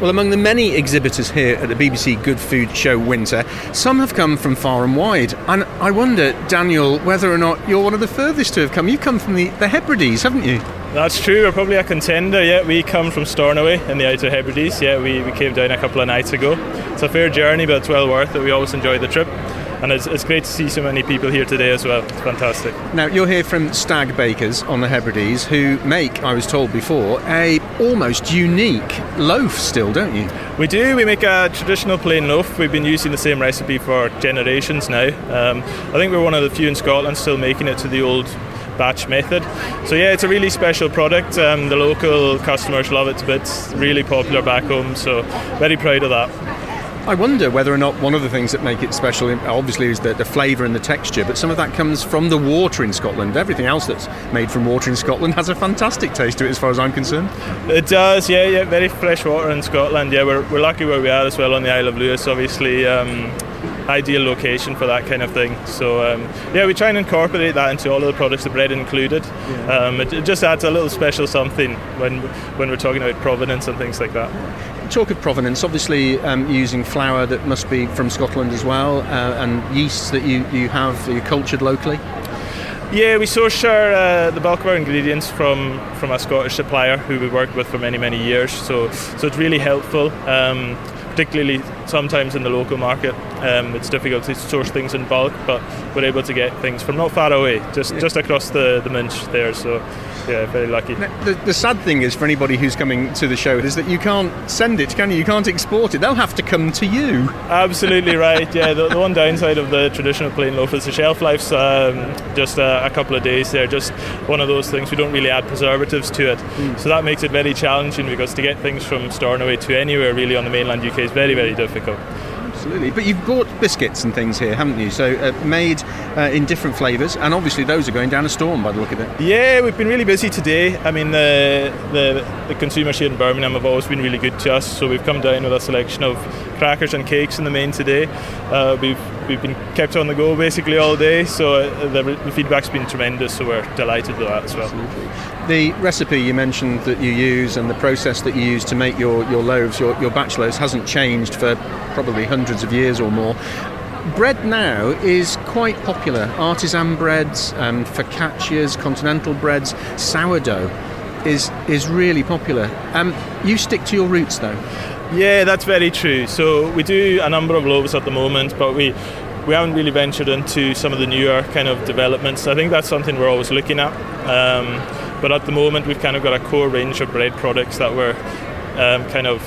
Well, among the many exhibitors here at the BBC Good Food Show Winter, some have come from far and wide. And I wonder, Daniel, whether or not you're one of the furthest to have come. You've come from the, the Hebrides, haven't you? That's true. We're probably a contender. Yeah, we come from Stornoway in the Outer Hebrides. Yeah, we, we came down a couple of nights ago. It's a fair journey, but it's well worth it. We always enjoy the trip and it's, it's, great to see so many people here today as well. It's fantastic. Now you're here from Stag Bakeries on the Hebrides, who make, I was told before, a almost unique loaf. Still, don't you? We do. We make a traditional plain loaf. We've been using the same recipe for generations now. Um, I think we're one of the few in Scotland still making it to the old batch method. So yeah, it's a really special product. Um, the local customers love it. But it's really popular back home. So very proud of that. I wonder whether or not one of the things that make it special, obviously, is the, the flavour and the texture, but some of that comes from the water in Scotland. Everything else that's made from water in Scotland has a fantastic taste to it, as far as I'm concerned. It does, yeah, yeah. Very fresh water in Scotland. Yeah, we're, we're lucky where we are as well on the Isle of Lewis, obviously. Um, ideal location for that kind of thing. So um, yeah, we try and incorporate that into all of the products, the bread included. Yeah. Um, it, it, just adds a little special something when when we're talking about provenance and things like that talk of provenance, obviously um, using flour that must be from Scotland as well, uh, and yeasts that you, you have you cultured locally. Yeah, we source our, uh, the bulk of our ingredients from, from a Scottish supplier who we worked with for many many years. So so it's really helpful. Um, particularly sometimes in the local market. Um, it's difficult to source things in bulk, but we're able to get things from not far away, just yeah. just across the, the Minch there. So yeah, very lucky. The, the, sad thing is for anybody who's coming to the show is that you can't send it, can you? You can't export it. They'll have to come to you. Absolutely right. Yeah, the, the one downside of the traditional plain loaf is the shelf life's um, just a, a, couple of days. They're just one of those things. We don't really add preservatives to it, mm. so that makes it very challenging because to get things from Stornoway to anywhere really on the mainland UK is very very difficult. Absolutely. But you've bought biscuits and things here, haven't you? So uh, made uh, in different flavours, and obviously those are going down a storm by the look of it. Yeah, we've been really busy today. I mean, the, the, the consumers here in Birmingham have always been really good to us, so we've come down with a selection of crackers and cakes in the main today. Uh, we've we've been kept on the go basically all day, so uh, the, the, feedback's been tremendous. So we're delighted with that as well. Absolutely. The recipe you mentioned that you use and the process that you use to make your, your loaves, your, your batch loaves, hasn't changed for probably hundreds of years or more. Bread now is quite popular. Artisan breads, um, focaccias, continental breads, sourdough is is really popular. Um, you stick to your roots though. Yeah, that's very true. So we do a number of loaves at the moment, but we we haven't really ventured into some of the newer kind of developments. I think that's something we're always looking at. Um, but at the moment, we've kind of got a core range of bread products that we're um, kind of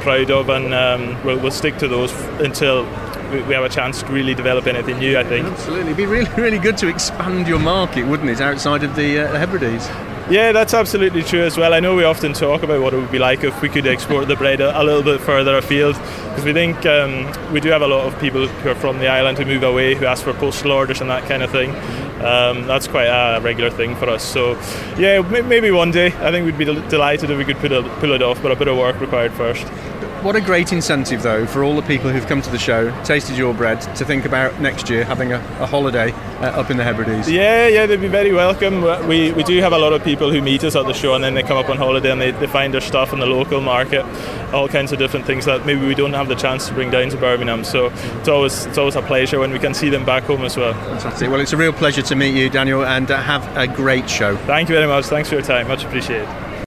proud of, and um, we'll, we'll, stick to those until we, have a chance to really develop anything new. I think absolutely, It'd be really, really good to expand your market, wouldn't it, outside of the, uh, the Hebrides? Yeah, that's absolutely true as well. I know we often talk about what it would be like if we could export the bread a, a little bit further afield, because we think um, we do have a lot of people who are from the island who move away who ask for postal orders and that kind of thing. Um, that's quite a regular thing for us. So, yeah, maybe one day. I think we'd be delighted if we could pull it off, but a bit of work required first what a great incentive, though, for all the people who've come to the show, tasted your bread, to think about next year having a, a holiday uh, up in the Hebrides. Yeah, yeah, they'd be very welcome. We, we do have a lot of people who meet us at the show and then they come up on holiday and they, they find their stuff in the local market, all kinds of different things that maybe we don't have the chance to bring down to Birmingham. So it's always it's always a pleasure when we can see them back home as well. Fantastic. Well, it's a real pleasure to meet you, Daniel, and uh, have a great show. Thank you very much. Thanks for your time. Much appreciated.